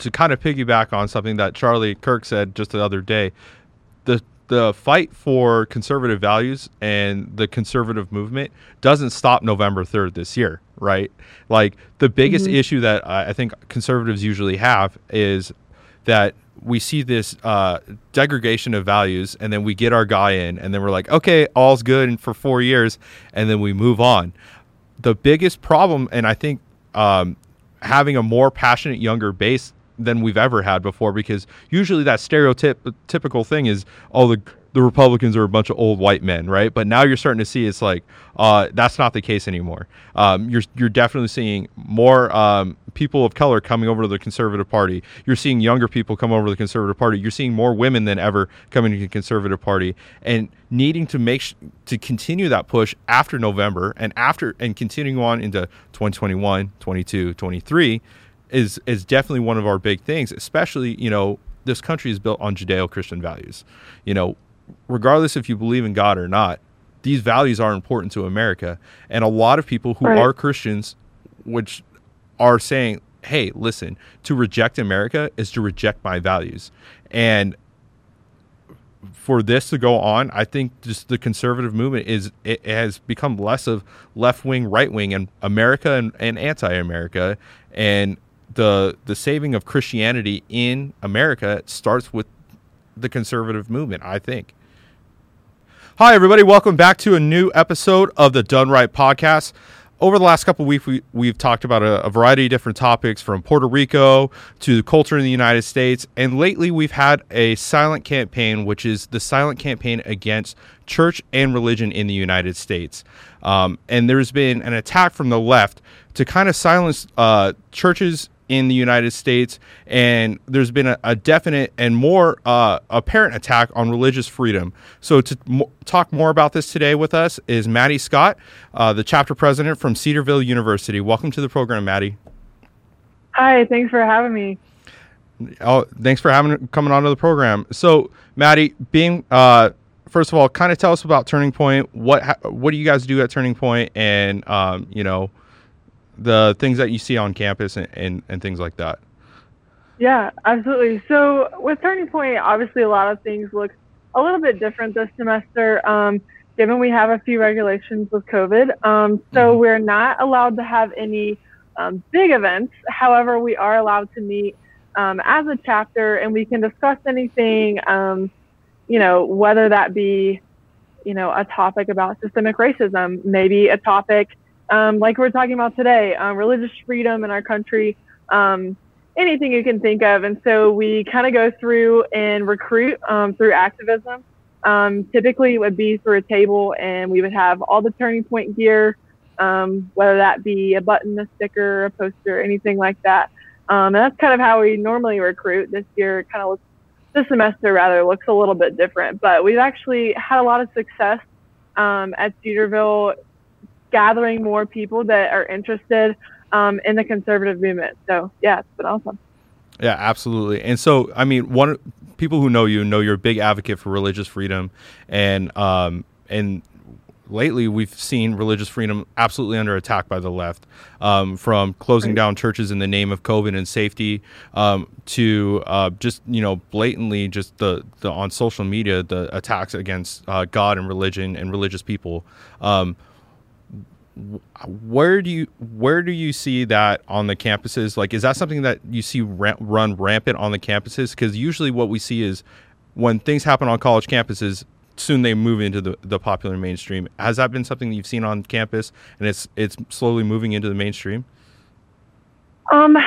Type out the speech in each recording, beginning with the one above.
to kind of piggyback on something that Charlie Kirk said just the other day, the the fight for conservative values and the conservative movement doesn't stop November 3rd this year, right? Like the biggest mm-hmm. issue that I think conservatives usually have is that we see this uh, degradation of values and then we get our guy in and then we're like, okay, all's good for four years and then we move on. The biggest problem, and I think um, having a more passionate younger base than we've ever had before because usually that stereotypical thing is oh the the Republicans are a bunch of old white men, right? But now you're starting to see it's like uh, that's not the case anymore. Um, you're you're definitely seeing more um, people of color coming over to the Conservative Party. You're seeing younger people come over to the Conservative Party. You're seeing more women than ever coming to the Conservative Party, and needing to make sh- to continue that push after November and after and continuing on into 2021, 22, 23 is is definitely one of our big things. Especially, you know, this country is built on Judeo-Christian values. You know, regardless if you believe in God or not, these values are important to America. And a lot of people who right. are Christians, which are saying, "Hey, listen, to reject America is to reject my values." And for this to go on, I think just the conservative movement is it has become less of left wing, right wing, and America and, and anti America, and the the saving of Christianity in America starts with the conservative movement. I think. Hi, everybody. Welcome back to a new episode of the Dunn Right podcast. Over the last couple weeks, we, we've talked about a, a, variety of different topics from Puerto Rico to the culture in the United States. And lately, we've had a silent campaign, which is the silent campaign against church and religion in the United States. Um, and there's been an attack from the left to kind of silence uh, churches in the United States, and there's been a, a definite and more uh, apparent attack on religious freedom. So, to m- talk more about this today with us is Maddie Scott, uh, the chapter president from Cedarville University. Welcome to the program, Maddie. Hi, thanks for having me. Oh, thanks for having coming onto the program. So, Maddie, being uh, first of all, kind of tell us about Turning Point. What ha- what do you guys do at Turning Point, and um, you know the things that you see on campus and, and, and things like that. Yeah, absolutely. So with Turning Point, obviously a lot of things look a little bit different this semester, um, given we have a few regulations with COVID. Um, so mm-hmm. we're not allowed to have any um, big events. However, we are allowed to meet um, as a chapter and we can discuss anything, um, you know, whether that be, you know, a topic about systemic racism, maybe a topic um, like we're talking about today, uh, religious freedom in our country, um, anything you can think of. And so we kind of go through and recruit um, through activism. Um, typically, it would be through a table, and we would have all the turning point gear, um, whether that be a button, a sticker, a poster, anything like that. Um, and that's kind of how we normally recruit. This year, kind of looks, this semester rather, looks a little bit different. But we've actually had a lot of success at Cedarville gathering more people that are interested um, in the conservative movement. So yeah, it's been awesome. Yeah, absolutely. And so, I mean, one people who know you know you're a big advocate for religious freedom, and um, and lately we've seen religious freedom absolutely under attack by the left, um, from closing right. down churches in the name of COVID and safety, um, to uh, just you know blatantly just the, the on social media the attacks against uh, God and religion and religious people. Um, where do you where do you see that on the campuses? Like is that something that you see run rampant on the campuses? Because usually what we see is when things happen on college campuses soon they move into the, the popular mainstream. Has that been something that you've seen on campus and it's it's slowly moving into the mainstream? Um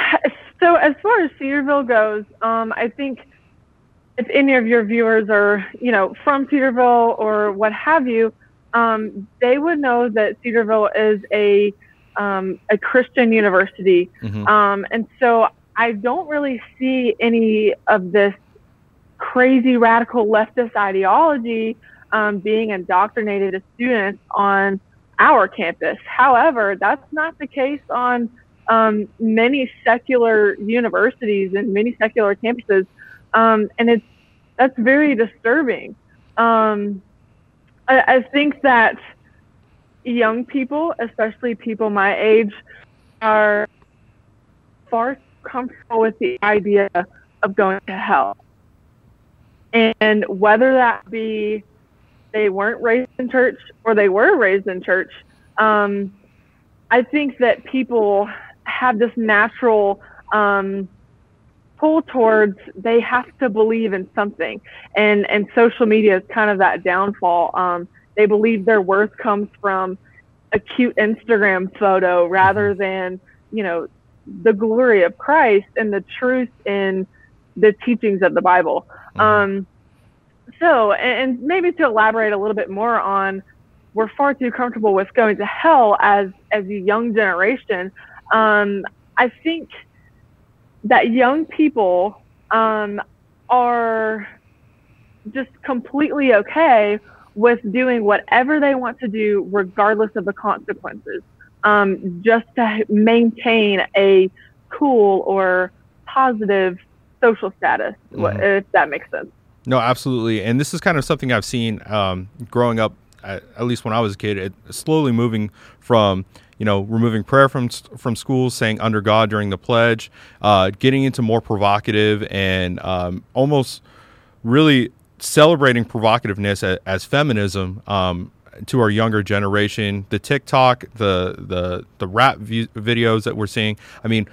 so as far as cedarville goes um i think if any of your viewers are you know from cedarville or what have you um, they would know that Cedarville is a um, a Christian university, mm-hmm. um, and so I don't really see any of this crazy radical leftist ideology um, being indoctrinated to students on our campus. However, that's not the case on um, many secular universities and many secular campuses, um, and it's that's very disturbing. Um, I, I think that young people, especially people my age, are far comfortable with the idea of going to hell. And whether that be they weren't raised in church or they were raised in church, um, I think that people have this natural um, pull towards they have to believe in something, and and social media is kind of that downfall. Um, they believe their worth comes from a cute Instagram photo rather mm-hmm. than you know the glory of Christ and the truth in the teachings of the Bible. Mm-hmm. Um, so, and, and maybe to elaborate a little bit more on, we're far too comfortable with going to hell as as a young generation. Um, I think that young people um, are just completely okay with doing whatever they want to do, regardless of the consequences, um, just to maintain a cool or positive social status, mm-hmm. if that makes sense. No, absolutely. And this is kind of something I've seen um, growing up, at, at, least when I was a kid, it, slowly moving from you know, removing prayer from from schools, saying under God during the pledge, uh, getting into more provocative and um, almost really celebrating provocativeness as, as feminism um, to our younger generation. The TikTok, the the the rap view, videos that we're seeing. I mean,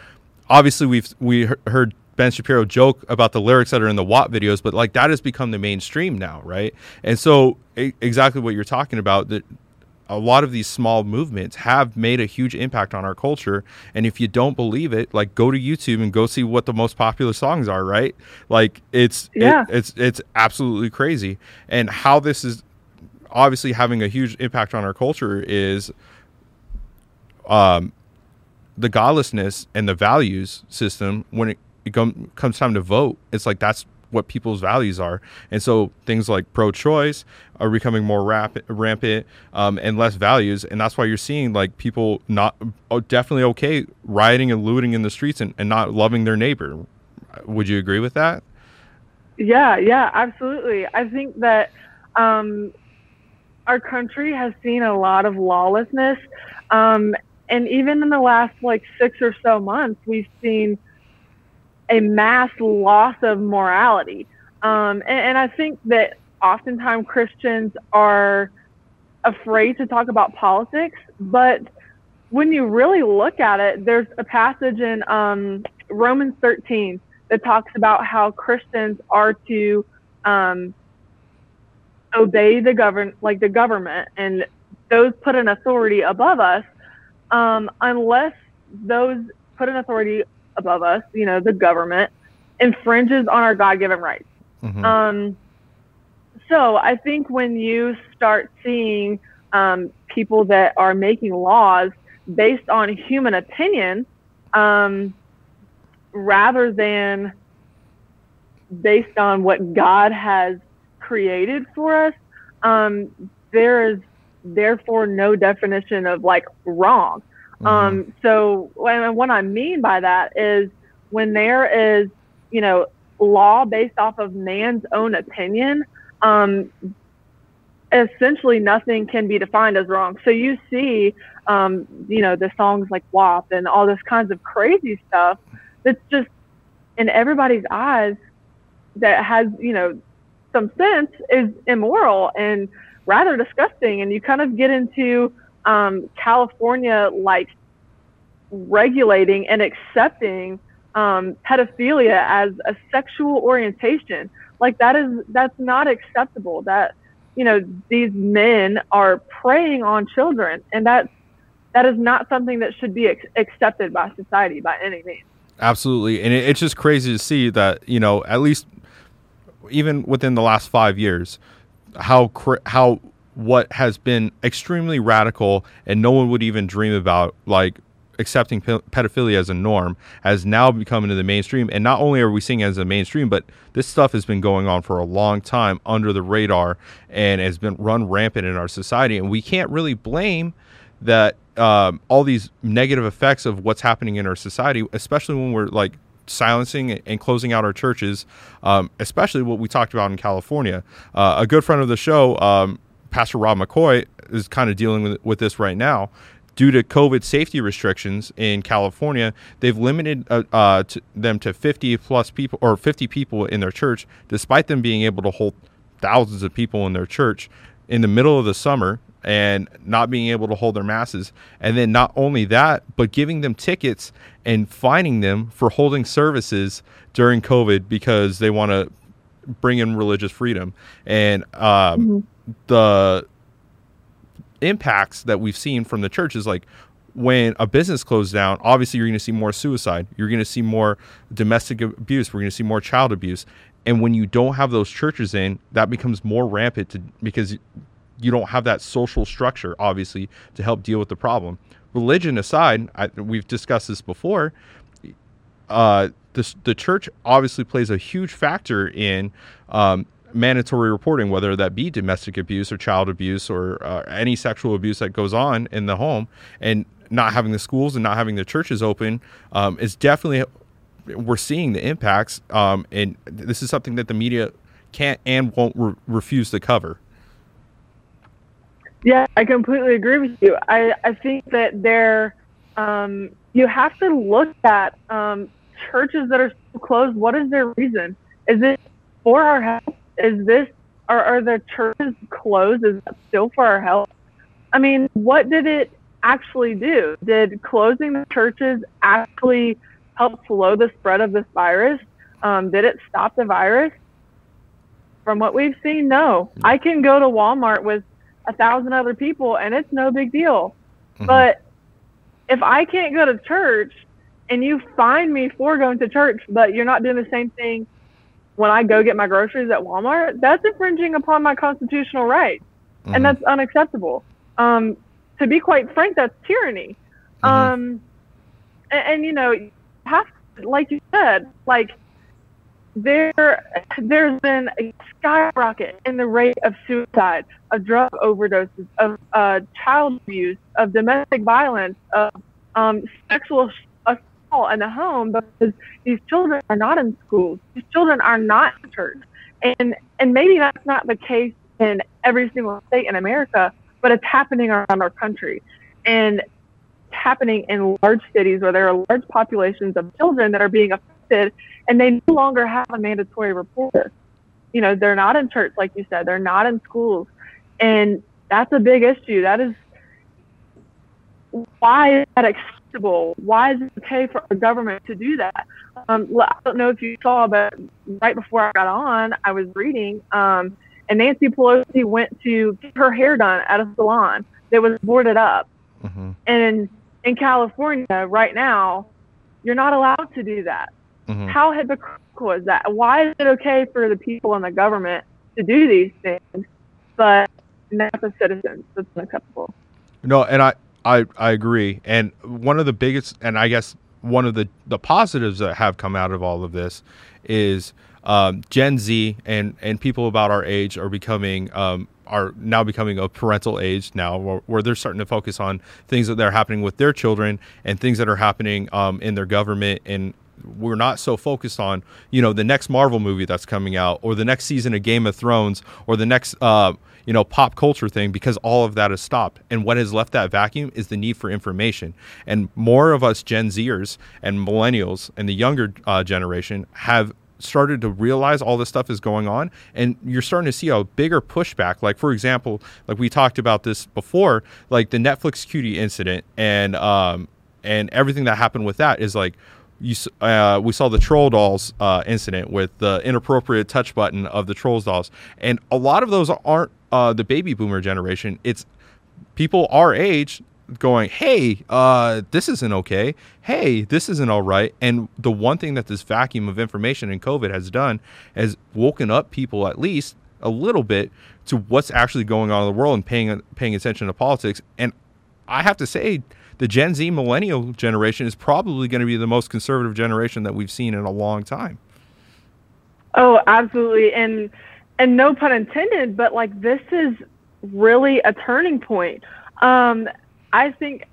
obviously we've we heard Ben Shapiro joke about the lyrics that are in the WAP videos, but like that has become the mainstream now, right? And so exactly what you're talking about that a lot of these small movements have made a huge impact on our culture. And if you don't believe it, like go to YouTube and go see what the most popular songs are, right? Like it's yeah. It, it's it's absolutely crazy. And how this is obviously having a huge impact on our culture is um the godlessness and the values system when it, it com- comes time to vote, it's like that's what people's values are. And so things like pro-choice are becoming more rapid, rampant um, and less values. And that's why you're seeing like people not oh, definitely okay rioting and looting in the streets and, and not loving their neighbor. Would you agree with that? Yeah, yeah, absolutely. I think that um, our country has seen a lot of lawlessness. Um, and even in the last like six or so months, we've seen – a mass loss of morality. Um, and, and I think that oftentimes Christians are afraid to talk about politics, but when you really look at it, there's a passage in um, Romans 13 that talks about how Christians are to um, obey the govern like the government and those put an authority above us, um, unless those put an authority above us, you know, the government, infringes on our God given rights. Mm-hmm. Um, so I think when you start seeing um, people that are making laws based on human opinion um, rather than based on what God has created for us, um, there is therefore no definition of like wrong. Mm-hmm. Um, so what I mean by that is when there is, you know, law based off of man's own opinion, um, essentially nothing can be defined as wrong. So you see, um, you know, the songs like WAP and all this kinds of crazy stuff that's just in everybody's eyes that has, you know, some sense is immoral and rather disgusting. And you kind of get into um, California like regulating and accepting um, pedophilia as a sexual orientation. Like that is that's not acceptable. That you know these men are preying on children, and that's that is not something that should be accepted by society by any means. Absolutely, and it, it's just crazy to see that you know at least even within the last five years, how cr- how what has been extremely radical and no one would even dream about, like accepting pedophilia as a norm, has now become into the mainstream. And not only are we seeing it as a mainstream, but this stuff has been going on for a long time under the radar and has been run rampant in our society. And we can't really blame that um, all these negative effects of what's happening in our society, especially when we're like silencing and closing out our churches, um, especially what we talked about in California. Uh, a good friend of the show, um, Pastor Rob McCoy, is kind of dealing with, with this right now, due to COVID safety restrictions in California, they've limited uh, uh, to them to 50 plus people or 50 people in their church, despite them being able to hold thousands of people in their church in the middle of the summer and not being able to hold their masses. And then not only that, but giving them tickets and fining them for holding services during COVID because they want to bring in religious freedom. And um, mm-hmm. The impacts that we've seen from the church is like when a business closed down, obviously you're going to see more suicide. You're going to see more domestic abuse. We're going to see more child abuse. And when you don't have those churches in, that becomes more rampant to, because you don't have that social structure, obviously, to help deal with the problem. Religion aside, I, we've discussed this before. Uh, the, the church obviously plays a huge factor in um, mandatory reporting, whether that be domestic abuse or child abuse or uh, any sexual abuse that goes on in the home, and not having the schools and not having the churches open um, is definitely we're seeing the impacts, um, and this is something that the media can't and won't re- refuse to cover. Yeah, I completely agree with you. I, I think that there, um, you have to look at um, churches that are closed. What is their reason? Is it for our health? Is this are, are the churches closed? Is that still for our health? I mean, what did it actually do? Did closing the churches actually help slow the spread of this virus? Um, did it stop the virus? From what we've seen, no. I can go to Walmart with a thousand other people and it's no big deal. Mm-hmm. But if I can't go to church and you find me for going to church, but you're not doing the same thing when I go get my groceries at Walmart, that's infringing upon my constitutional rights, mm-hmm. and that's unacceptable. Um, to be quite frank, that's tyranny. Mm-hmm. Um, and, and, you know, you have like you said, like there, there's been a skyrocket in the rate of suicide, of drug overdoses, of uh, child abuse, of domestic violence, of um, sexual in the home because these children are not in schools. These children are not in church. And and maybe that's not the case in every single state in America, but it's happening around our country. And it's happening in large cities where there are large populations of children that are being affected and they no longer have a mandatory reporter. You know, they're not in church, like you said, they're not in schools. And that's a big issue. That is why that acceptable? Why is it okay for a government to do that? Um, I don't know if you saw, but right before I got on, I was reading, um, and Nancy Pelosi went to get her hair done at a salon that was boarded up. Mm-hmm. And in California right now, you're not allowed to do that. Mm-hmm. How hypocritical is that? Why is it okay for the people in the government to do these things, but not the citizens? That's unacceptable. No, and I I I agree. And one of the biggest, and I guess one of the the positives that have come out of all of this is um, Gen Z and and people about our age are becoming um, are now becoming a parental age now where, where, they're starting to focus on things that are happening with their children and things that are happening um, in their government and we're not so focused on you know the next Marvel movie that's coming out or the next season of Game of Thrones or the next uh, you know pop culture thing because all of that has stopped. And what has left that vacuum is the need for information. And more of us gen zers and millennials and the younger uh, generation have started to realize all this stuff is going on. And you're starting to see a bigger pushback. Like for example like we talked about this before like the netflix cutie incident and um and everything that happened with that is like you, uh, we saw the troll dolls uh, incident with the inappropriate touch button of the trolls dolls, and a lot of those aren't uh, the baby boomer generation. It's people our age going, "Hey, uh, this isn't okay. Hey, this isn't all right." And the one thing that this vacuum of information in COVID has done has woken up people at least a little bit to what's actually going on in the world and paying paying attention to politics. And I have to say the Gen Z millennial generation is probably going to be the most conservative generation that we've seen in a long time. Oh, absolutely. And and no pun intended, but like this is really a turning point. Um, I think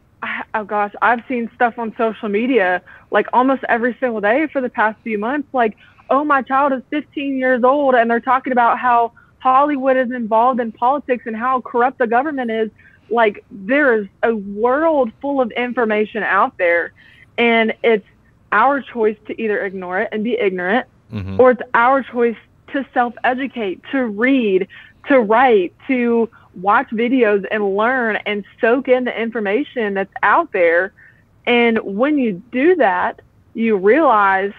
oh gosh, I've seen stuff on social media like almost every single day for the past few months like, "Oh, my child is 15 years old and they're talking about how Hollywood is involved in politics and how corrupt the government is." Like there is a world full of information out there, and it's our choice to either ignore it and be ignorant, mm-hmm. or it's our choice to self educate, to read, to write, to watch videos and learn and soak in the information that's out there. And when you do that, you realize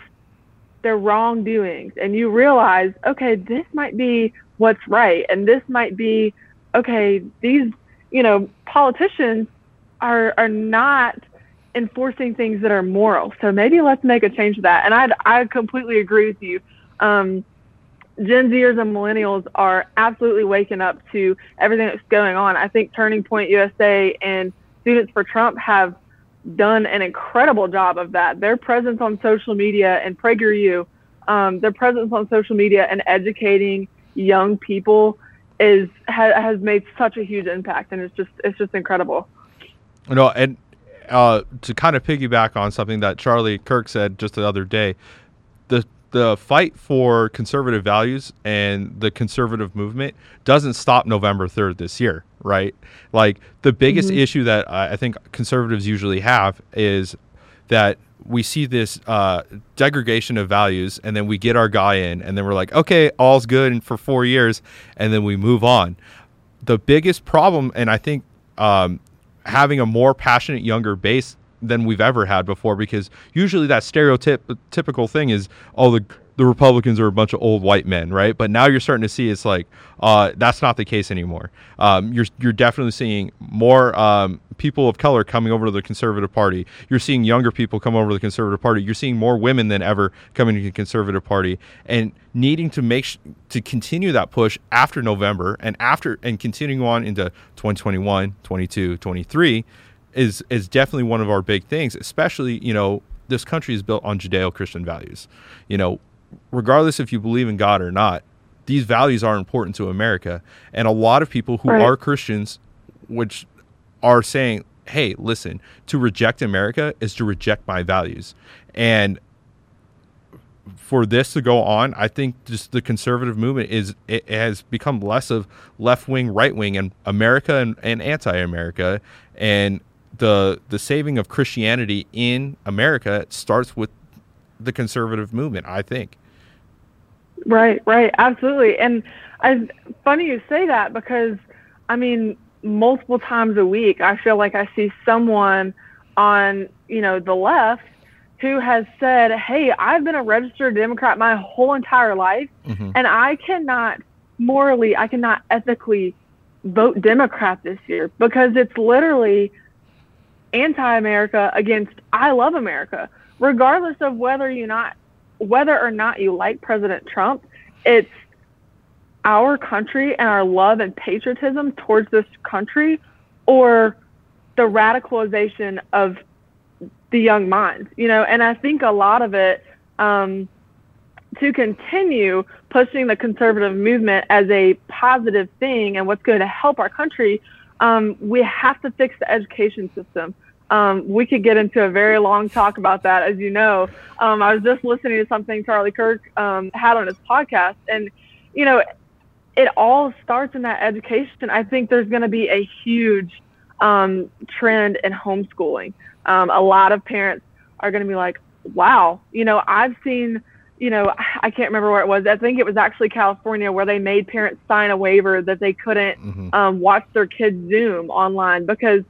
their wrongdoings and you realize, okay, this might be what's right. And this might be, okay, these, you know, politicians are, are not enforcing things that are moral. So maybe let's make a change to that. And I, I completely agree with you. Um, Gen Zers and millennials are absolutely waking up to everything that's going on. I think Turning Point USA and Students for Trump have done an incredible job of that. Their presence on social media and PragerU, um, their presence on social media and educating young people is ha- has made such a huge impact, and it's just it's just incredible. You know, and uh, to kind of piggyback on something that Charlie Kirk said just the other day, the the fight for conservative values and the conservative movement doesn't stop November 3rd this year, right? Like the biggest mm-hmm. issue that I think conservatives usually have is that we see this uh, degradation of values and then we get our guy in and then we're like, okay, all's good for four years and then we move on. The biggest problem, and I think um, having a more passionate younger base than we've ever had before because usually that stereotypical thing is oh the the Republicans are a bunch of old white men, right? But now you're starting to see it's like uh, that's not the case anymore. Um, you're you're definitely seeing more um, people of color coming over to the Conservative Party. You're seeing younger people come over to the Conservative Party. You're seeing more women than ever coming to the Conservative Party, and needing to make sh- to continue that push after November and after and continuing on into 2021, 22, 23 is is definitely one of our big things. Especially, you know, this country is built on Judeo-Christian values. You know, regardless if you believe in God or not, these values are important to America. And a lot of people who right. are Christians, which are saying, "Hey, listen, to reject America is to reject my values," and for this to go on, I think just the conservative movement is it has become less of left wing, right wing, and America and, and anti America, and the the saving of Christianity in America starts with the conservative movement. I think. Right, right, absolutely, and I, funny you say that because I mean multiple times a week I feel like I see someone on you know the left who has said, "Hey, I've been a registered Democrat my whole entire life, mm-hmm. and I cannot morally, I cannot ethically vote Democrat this year because it's literally." anti-America against I love America, regardless of whether you not whether or not you like President Trump. It's our country and our love and patriotism towards this country, or the radicalization of the young minds. You know, and I think a lot of it. Um, to continue pushing the conservative movement as a positive thing and what's going to help our country, um, we have to fix the education system. Um, we could get into a very long talk about that, as you know. Um, I was just listening to something Charlie Kirk um, had on his podcast, and you know, it all starts in that education. I think there's going to be a huge um, trend in homeschooling. Um, a lot of parents are going to be like, "Wow, you know, I've seen." You know, I can't remember where it was. I think it was actually California where they made parents sign a waiver that they couldn't mm-hmm. um, watch their kids Zoom online because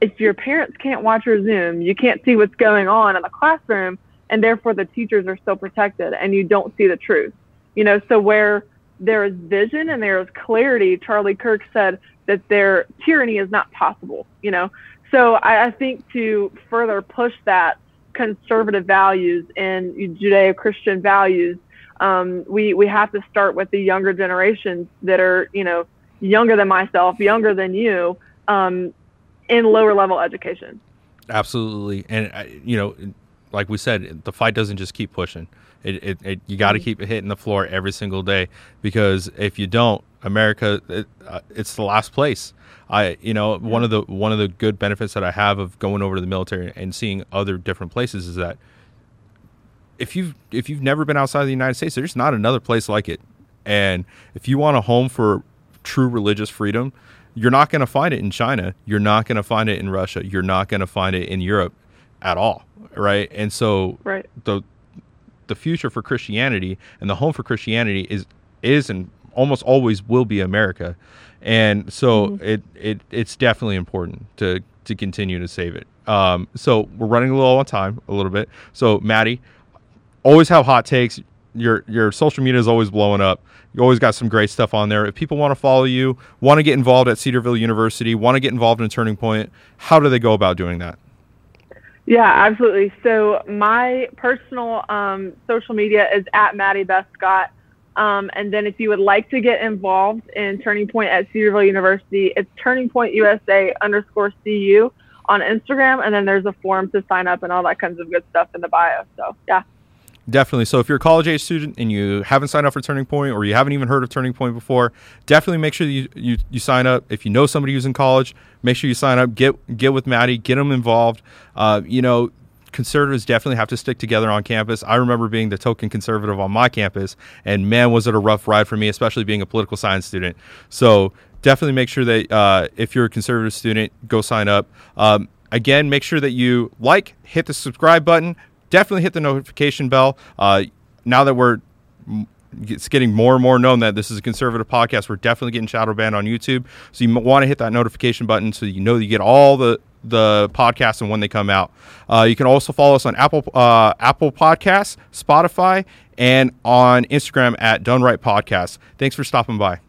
if your parents can't watch your Zoom, you can't see what's going on in the classroom, and therefore the teachers are still protected and you don't see the truth. You know, so where there is vision and there is clarity, Charlie Kirk said that their tyranny is not possible, you know. So I, I think to further push that conservative values and Judeo-Christian values, um, we we have to start with the younger generations that are you know younger than myself, younger than you, um, in lower level education. Absolutely, and uh, you know, like we said, the fight doesn't just keep pushing. It, it, it you got to mm-hmm. keep hitting the floor every single day because if you don't, America, it, uh, it's the last place. I you know one of the one of the good benefits that I have of going over to the military and seeing other different places is that if you've if you've never been outside of the United States, there's not another place like it. And if you want a home for true religious freedom, you're not going to find it in China. You're not going to find it in Russia. You're not going to find it in Europe at all, right? And so right. the the future for Christianity and the home for Christianity is is and almost always will be America. And so mm-hmm. it, it it's definitely important to to continue to save it. Um, so we're running a little on time, a little bit. So Maddie, always have hot takes. Your your social media is always blowing up. You always got some great stuff on there. If people want to follow you, want to get involved at Cedarville University, want to get involved in Turning Point, how do they go about doing that? Yeah, absolutely. So my personal um, social media is at Maddie Bescott. Um, and then if you would like to get involved in Turning Point at Cedarville University, it's Turning Point USA underscore CU on Instagram. And then there's a form to sign up and all that kinds of good stuff in the bio. So, yeah. Definitely. So if you're a college age student and you haven't signed up for Turning Point or you haven't even heard of Turning Point before, definitely make sure you, you, you sign up. If you know somebody who's in college, make sure you sign up. Get get with Maddie, get them involved. Uh, you know, conservatives definitely have to stick together on campus. I remember being the token conservative on my campus, and man, was it a rough ride for me, especially being a political science student. So definitely make sure that uh, if you're a conservative student, go sign up. Um, again, make sure that you like, hit the subscribe button, definitely hit the notification bell. Uh, now that we're it's getting more and more known that this is a conservative podcast. We're definitely getting shadow banned on YouTube, so you want to hit that notification button so you know you get all the the podcast and when they come out. Uh, you can also follow us on Apple uh, Apple Podcasts, Spotify, and on Instagram at Dunn Right Podcast. Thanks for stopping by.